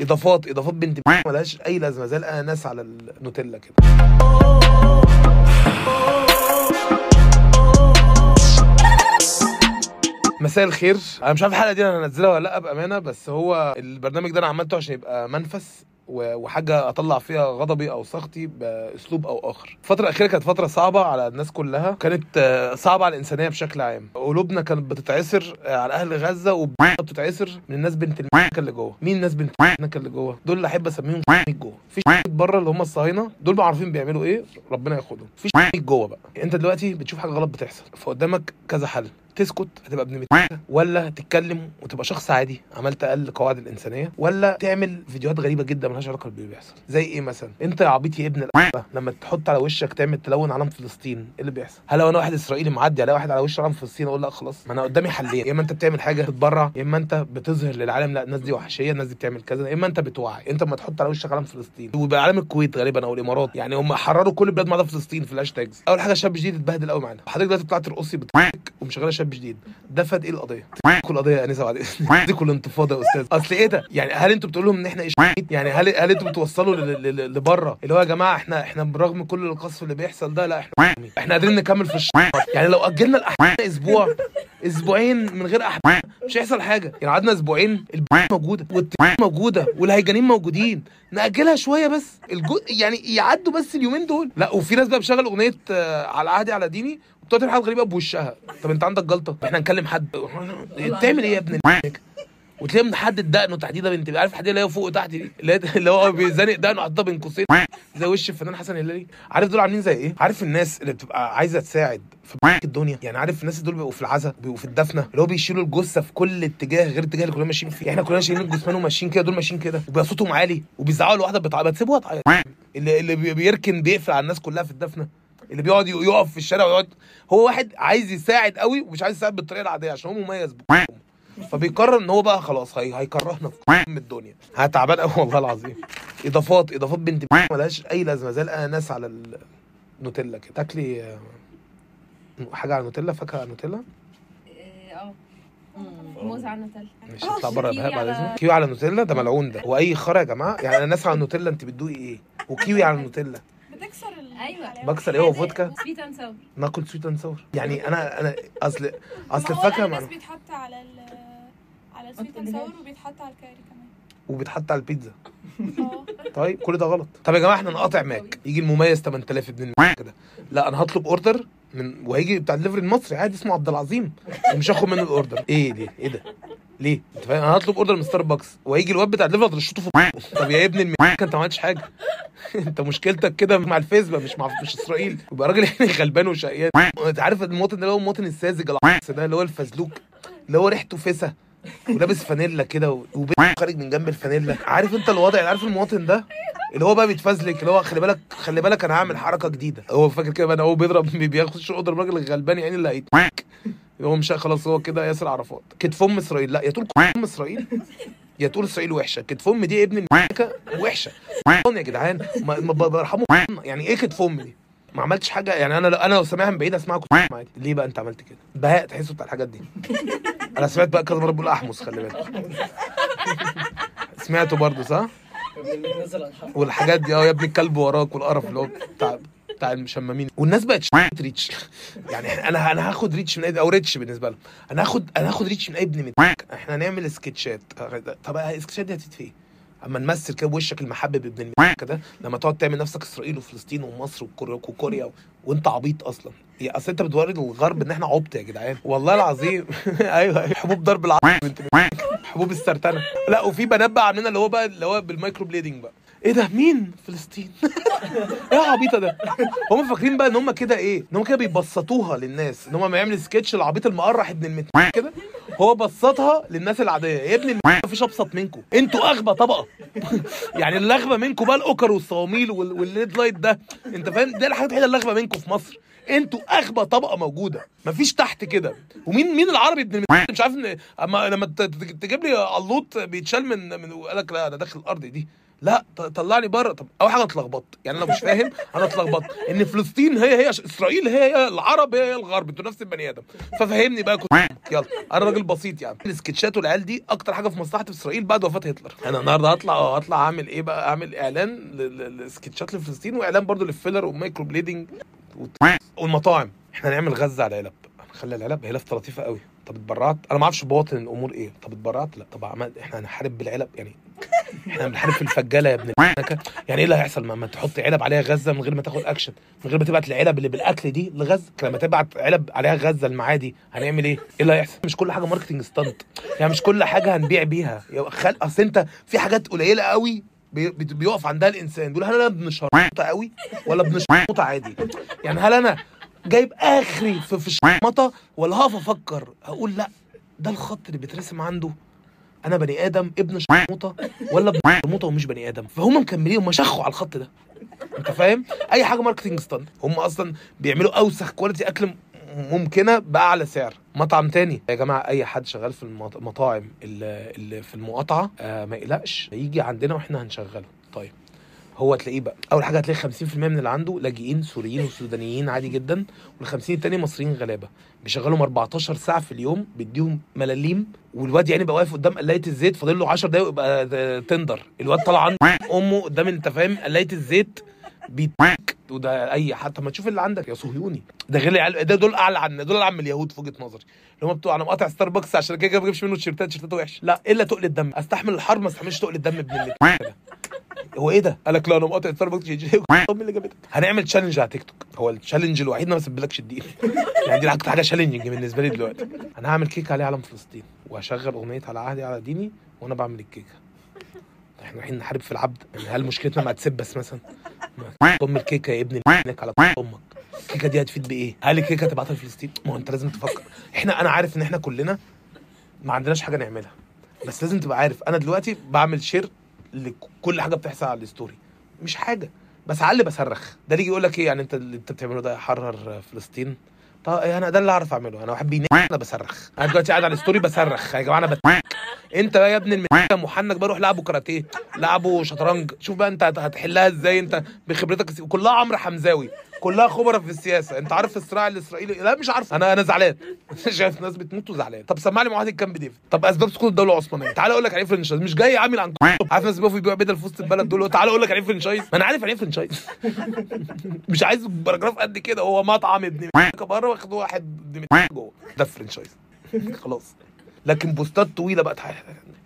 اضافات إضافات بنت ملهاش أي لازمة زي الأناناس على النوتيلا كده. مساء الخير. أنا مش عارف الحلقة دي أنا هنزلها ولا لأ بأمانة بس هو البرنامج ده أنا عملته عشان يبقى منفس. وحاجة أطلع فيها غضبي أو سخطي بأسلوب أو آخر. الفترة الأخيرة كانت فترة صعبة على الناس كلها. كانت آه، صعبة على الإنسانية بشكل عام. قلوبنا كانت بتتعسر آه، على أهل غزة وبتتعسر من الناس بنت اللي جوه. مين الناس بنت اللي جوه؟ دول اللي أحب أسميهم جوه. في بره اللي هم الصهاينة دول ما عارفين بيعملوا إيه ربنا ياخدهم. في جوه بقى. أنت دلوقتي بتشوف حاجة غلط بتحصل فقدامك كذا حل. تسكت هتبقى ابن ولا تتكلم وتبقى شخص عادي عملت أقل قواعد الإنسانية. ولا تعمل فيديوهات غريبة جدا ملهاش علاقة باللي بيحصل. زي إيه مثلا؟ أنت يا عبيط يا ابن لما تحط على وشك تعمل تلون علم فلسطين إيه اللي بيحصل؟ هل لو أنا واحد إسرائيلي معدي على واحد على وش علم فلسطين؟ أقول لا خلاص. ما أنا قدامي حلين. يا إما أنت بتعمل حاجة تتبرع يا إما أنت بتظهر للعالم لا الناس دي وحشية الناس دي بتعمل كذا يا إما أنت بتوعي. أنت ما تحط على وشك علم فلسطين. ويبقى علم الكويت غالبا أو الإمارات. يعني هم حرروا كل البلاد ما عدا فلسطين في ال hashtags. أول حاجة شاب جديد اتبهدل قوي معانا. حضرتك دلوقتي طلعت ترقصي بتضحك ومشغلة شاب جديد. ده فاد إيه القضية؟ كل قضية يا انسه بعد دي كل انتفاضة يا أستاذ. أصل إيه ده؟ يعني هل أنتوا بتقولوا لهم إن إحنا يعني هل هل أنتوا بتوصلوا لبره؟ اللي هو يا جماعة إحنا إحنا برغم كل القصف اللي بيحصل ده لا إحنا إحنا قادرين نكمل في الشهر. يعني لو أجلنا الاحوال أسبوع. أسبوعين من غير احوال مش هيحصل حاجة. يعني قعدنا أسبوعين موجودة موجودة والهيجانين موجودين. نأجلها شوية بس. الجو يعني يعدوا بس اليومين دول. لا وفي ناس بقى بتشغل أغنية آه، على عهدي على ديني وبتقعد تعمل حاجات غريبة بوشها. طب أنت عندك جلطة؟ إحنا نكلم حد. بتعمل إيه يا ابن وتلاقيه محدد دقنه تحديدا بنت عارف الحديدة اللي هي فوق وتحت دي؟ اللي هو بيزنق دقنه حاططها بين قوسين. زي وش الفنان حسن هلالي. عارف دول عاملين زي إيه؟ عارف الناس اللي بتبقى عايزة تساعد في الدنيا؟ يعني عارف الناس دول بيبقوا في العزا بيبقوا في الدفنة اللي هو بيشيلوا الجثة في كل اتجاه غير الاتجاه اللي كلنا ماشيين فيه. إحنا كلنا شايلين الجثمان وماشيين كده دول ماشيين كده. وبيبقى صوتهم عالي وبيزعقوا لواحده بتعيط ما تسيبوها تعيط. اللي اللي بي- بيركن بيقفل على الناس كلها في الدفنة. اللي بيقعد يقف في الشارع ويقعد هو واحد عايز يساعد قوي ومش عايز يساعد بالطريقة العادية عشان هو مميز بكم. فبيقرر إن هو بقى خلاص هي هيكرهنا في ام الدنيا. هتعبان قوي والله العظيم. إضافات إضافات بنت ملهاش أي لازمة زي الأناناس على النوتيلا كده. تاكلي آه، حاجة على نوتيلا؟ فاكهة على نوتيلا؟ آه. موز على النوتيلا مش هطلع بره بهاء بعد اذنك كيوي على نوتيلا؟ ده ملعون ده. why خرا يا جماعة؟ يعني اناناس على النوتيلا أنت بتدوقي إيه؟ وكيوي على النوتيلا بتكسر ال... أيوه. بكسر إيه هو؟ فودكا؟ sweet and sour ناكل sweet and sour يعني أنا أنا اصل أصل ما هو الفاكهة الاناناس مع- بيتحط ال sweet and sour وبيتحط على الكاري كمان. وبيتحط على البيتزا. آه. طيب كل ده غلط. طب يا جماعة إحنا نقاطع ماك. يجي المميز 8000 ابن كده لا أنا هطلب order من وهيجي بتاع الليفري المصري عادي اسمه عبد العظيم. ومش هاخد منه ال order. إيه ليه؟ إيه ده؟ ليه؟ أنت فاهم؟ أنا هطلب order من ستاربكس وهيجي الواد بتاع الليفري ارشطه في. طب يا ابن الم... أنت ما عملتش حاجة. أنت مشكلتك كده مع الفيسبا مش مع مش إسرائيل. يبقى راجل يعني غلبان وشقيان. أنت عارف المواطن ده اللي هو المواطن الساذج ده اللي هو الفزلوك. اللي هو ريحته فسا ولابس فانيلا كده و- وبيت خارج من جنب الفانيلا. عارف انت الوضع عارف المواطن ده؟ اللي هو بقى بيتفزلك اللي هو خلي بالك خلي بالك أنا هعمل حركة جديدة. هو فاكر كده إن هو بيضرب بياخد اوردر الراجل الغلبان يعني اللي هيتمك هو مش خلاص هو كده ياسر عرفات. كتف أم إسرائيل لا يا تقول أم إسرائيل؟ يا تقول إسرائيل وحشة. كتف ام دي ابن الملكة وحشة. يا جدعان ما برحموا يعني إيه كتف ام دي؟ ما عملتش حاجة؟ يعني أنا أنا لو سامعها من بعيد اسمعها كنت ليه بقى أنت عملت كده؟ بهاء تحسوا بتاع الحاجات دي. أنا سمعت بقى كذا مرة بقول احمس خلي بالك. سمعته برضه صح؟ والحاجات دي آه يا ابني الكلب وراك والقرف اللي هو بتاع بتاع المشممين. والناس بقت ريتش. يعني أنا أنا هاخد ريتش من اي أو ريتش بالنسبة لهم. أنا هاخد أنا هاخد ريتش من أي ابن من إحنا هنعمل سكتشات. طب السكتشات دي هتفيد في إيه؟ أما نمثل كده بوشك المحبب ابن الملك ده لما تقعد تعمل نفسك إسرائيل وفلسطين ومصر وكوريا و... وأنت عبيط أصلا. يا أصل أنت بتوري الغرب إن إحنا عبط يا جدعان. والله العظيم. أيوه أيوة. حبوب ضرب انت حبوب السرطانه لا وفي بنات بقى عاملين اللي هو بقى اللي هو بالمايكرو بليدنج بقى. إيه ده؟ مين؟ فلسطين. إيه العبيطة ده؟ هم فاكرين بقى إن هم كده إيه؟ إن هم كده بيبسطوها للناس. إن هم ما يعمل سكتش العبيط المقرح ابن المت كده. هو بسطها للناس العادية. يا ابن الم... مفيش أبسط منكم. أنتوا أغبى طبقة. يعني اللي اغبى منكم بقى الأوكر والصواميل وال... والليد لايت ده. انت فاهم؟ ده الحاجات الوحيدة اللي اغبى منكم في مصر. أنتوا أغبى طبقة موجودة. مفيش تحت كده. ومين مين العربي ابن مش عارف ان أما لما تجيب لي علوط بيتشال من من قال لك لا ده داخل الأرض دي. لا طلعني بره. طب أول حاجة اتلخبطت. يعني أنا مش فاهم أنا اتلخبطت. إن فلسطين هي هي إسرائيل هي هي العرب هي هي الغرب. أنتوا نفس البني آدم. ففهمني بقى كنت. يلا. أنا راجل بسيط يعني. السكتشات والعيال دي أكتر حاجة في مصلحه إسرائيل بعد وفاة هتلر. أنا النهارده هطلع هطلع أعمل إيه بقى؟ أعمل إعلان ل- ل- لسكتشات لفلسطين وإعلان برضو لل filler وال microblading والمطاعم. إحنا نعمل غزة على العلب. هنخلي العلب هي لفة لطيفة قوي. طب اتبرعت؟ أنا ما أعرفش بواطن الأمور إيه. طب اتبرعت؟ لا. طب عمل إحنا هنحارب بالعلب. يعني إحنا بنحارب في الفجالة يا ابن يعني إيه اللي هيحصل؟ لما تحط علب عليها غزة من غير ما تاخد اكشن من غير ما تبعت العلب اللي بالأكل دي لغزة. لما تبعت علب عليها غزة المعادي هنعمل إيه؟ إيه اللي هيحصل؟ مش كل حاجة marketing stunt يعني مش كل حاجة هنبيع بيها. خل... أصل انت في حاجات قليلة قوي بي- بي- بيقف عندها الإنسان. بيقول هل أنا ابن قوي ولا ابن عادي؟ يعني هل أنا جايب آخري في في ولا هقف أفكر؟ أقول لأ ده الخط اللي بيترسم عنده. أنا بني آدم ابن شرموطه ولا ابن شرموطه ومش بني آدم. فهم مكملين هم شخوا على الخط ده. انت فاهم؟ اي حاجة marketing stunt هم أصلا بيعملوا اوسخ quality اكل ممكنة بأعلى سعر. مطعم تاني. يا جماعة أي حد شغال في المط- المطاعم اللي, في المقاطعة آه ما يقلقش. يجي عندنا وإحنا هنشغله. هو تلاقيه بقى أول حاجة هتلاقي 50% من اللي عنده لاجئين سوريين وسودانيين عادي جدا وال50 التاني مصريين غلابة. بيشغلهم 14 ساعة في اليوم بيديهم ملاليم والواد يعني بقى واقف قدام قلاية الزيت فاضل له 10 دقايق يبقى tender. الواد طالع عنده أمه قدام أنت فاهم؟ قلاية الزيت بيتك. وده أي حتى ما تشوف اللي عندك يا صهيوني. ده غير العيال ده دول ألعن دول ألعن من اليهود في وجهة نظري. اللي هم بتوع أنا مقاطع ستاربكس عشان كده ما بجيبش منه تيشيرتات تيشيرتاته وحشة. لا إلا تقل الدم. أستحمل الحر ما أستحملش تقل الدم ابن اللي هو إيه ده؟ قال لك لا أنا مقاطع ستاربكس امي اللي جابتك؟ هنعمل challenge على تيك توك هو ال challenge الوحيد إن أنا ما اسيبلكش الدقيق يعني دي أكتر حاجة challenging بالنسبة لي دلوقتي. أنا هعمل كيك عليه علم فلسطين وهشغل أغنية على عهدي على ديني وأنا بعمل الكيكه إحنا رايحين نحارب في العبد. يعني هل مشكلتنا مع تسبس مثلا؟ ما ضم الكيكه يا ابني هناك على أمك. الكيكه دي هتفيد بإيه؟ هل الكيكه هتبعتها لفلسطين؟ ما هو أنت لازم تفكر. إحنا أنا عارف إن إحنا كلنا ما عندناش حاجة نعملها. بس لازم تبقى عارف. أنا دلوقتي بعمل share لكل حاجة بتحصل على ال story. مش حاجة. بس على بصرخ. ده اللي يقول لك إيه يعني أنت اللي أنت بتعمله ده يحرر فلسطين؟ طب أنا ده اللي أعرف أعمله. أنا واحد بينام أنا بصرخ. أنا دلوقتي قاعد على ال story بصرخ. يا جماعة أنا بتنك أنت بقى يا ابن المنكه محنك بقى روح لعبوا كاراتيه لعبوا شطرنج. شوف بقى أنت هت- هتحلها إزاي؟ أنت بخبرتك كلها عمرو حمزاوي. كلها خبراء في السياسة. انت عارف الصراع الإسرائيلي؟ لا مش عارف أنا أنا زعلان. شايف ناس بتموت وزعلان. طب سمع لي معاهده كامب ديفيد طب أسباب سقوط الدولة العثمانيه تعال أقول لك يعني إيه franchise. مش جاي عامل عن عارف ناس بيقفوا يبيعوا بدل في وسط البلد دول. تعال أقول لك يعني إيه franchise. ما أنا عارف يعني إيه franchise. مش عايز paragraph قد كده. هو مطعم ابن بره واخد واحد جوه. ده franchise. خلاص. لكن بوستات طويلة بقى تعالى.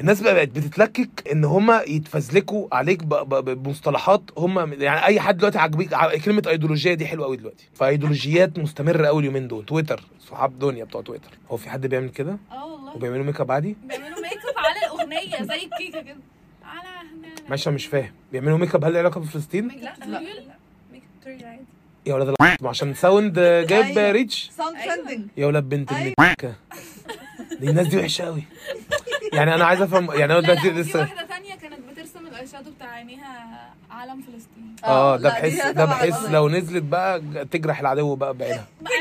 الناس بقى بقت بتتلكك إن هم يتفزلكوا عليك ب- ب- بمصطلحات هم يعني أي حد دلوقتي عاجبيك ع- كلمة ايديولوجيه دي حلوة قوي دلوقتي. فايديولوجيات مستمرة قوي اليومين دول. تويتر. صحاب دنيا بتوع تويتر. هو في حد بيعمل كده؟ آه والله. وبيعملوا ميك اب عادي؟ بيعملوا ميك اب على الأغنية زي الكيكة كده. على هنا. ماشي مش فاهم. بيعملوا ميك اب هل له علاقة بفلسطين؟ لا. لا makeup tutorial عادي يا ولاد عشان sound جايب. reach sound trending يا ولاد بنت أيوة. الناس دي وحشة قوي يعني أنا عايز أفهم يعني أنا دلوقتي لا في لسه. واحدة ثانية كانت بترسم ال eye shadow بتاع عينيها علم فلسطين آه ده هي ده طبعاً بحيث قضية. لو نزلت بقى تجرح العدو بقى بعينها.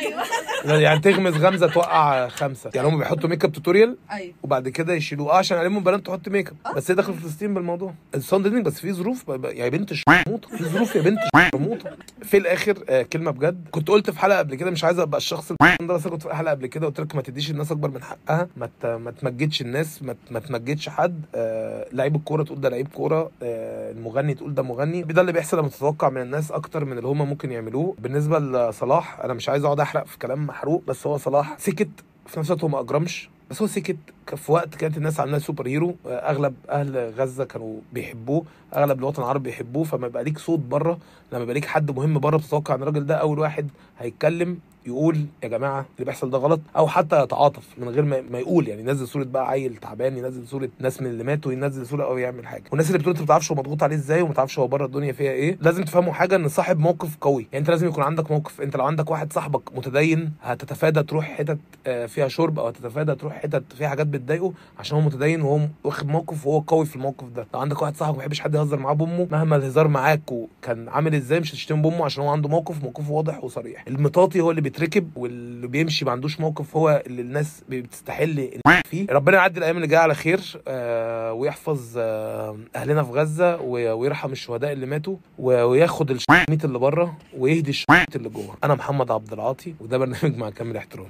أيوه. يعني تغمز غمزة توقع خمسة. يعني هم بيحطوا makeup tutorial أيوه. وبعد كده يشيلوه. آه عشان يعلموا البنات تحط ميك اب بس هي داخل فلسطين بالموضوع. ال sound designing بس في ظروف يا بنت الشرموطه في ظروف يا بنت الشرموطه في الآخر آه كلمة بجد. كنت قلت في حلقة قبل كده مش عايز أبقى الشخص ال- ده بس كنت في حلقة قبل كده قلت لك ما تديش الناس أكبر من حقها. ما ت- ما تمجدش الناس ما تمجدش حد. آه لعيب الكورة تقول ده لعيب كورة. آه المغني تقول ده مغني. ده اللي بيحصل لما تتوقع من الناس أكتر من اللي هم ممكن يعملوه. بالنسبة لصلاح أنا مش عايز أقعد أحرق في كلام محروق بس هو صلاح سكت في نفس الوقت هو ما أجرمش. بس هو سكت في وقت كانت الناس عاملاه سوبر هيرو. أغلب أهل غزة كانوا بيحبوه أغلب الوطن العربي بيحبوه. فما يبقى ليك صوت بره لما يبقى ليك حد مهم بره بتتوقع إن الراجل ده أول واحد هيتكلم يقول يا جماعة اللي بيحصل ده غلط أو حتى يتعاطف من غير ما, ما يقول. يعني ينزل صورة بقى عيل تعبان ينزل صورة ناس من اللي ماتوا ينزل صورة أو يعمل حاجة. والناس اللي بتقول أنت ما تعرفش هو مضغوط عليه إزاي وما تعرفش هو بره الدنيا فيها إيه لازم تفهموا حاجة إن صاحب موقف قوي. يعني أنت لازم يكون عندك موقف. أنت لو عندك واحد صاحبك متدين هتتفادى تروح حتت آه، فيها شرب أو هتتفادى تروح حتت فيها حاجات بتضايقه عشان هو متدين وهو واخد موقف وهو قوي في الموقف ده. لو عندك واحد صاحبك ما بيحبش حد يهزر معاه بأمه مهما الهزار معاك وكان عامل إزاي مش هتشتم بأمه عشان هو عنده موقف موقفه واضح وصريح. المطاطي هو اللي بيتركب واللي بيمشي ما عندوش موقف هو اللي الناس بتستحل فيه. ربنا يعدي الأيام اللي جاية على خير آه ويحفظ آه أهلنا في غزة ويرحم الشهداء اللي ماتوا وياخد الشميت اللي بره ويهدي الشميت اللي جوه. أنا محمد عبد العاطي وده برنامج مع كامل احترامي.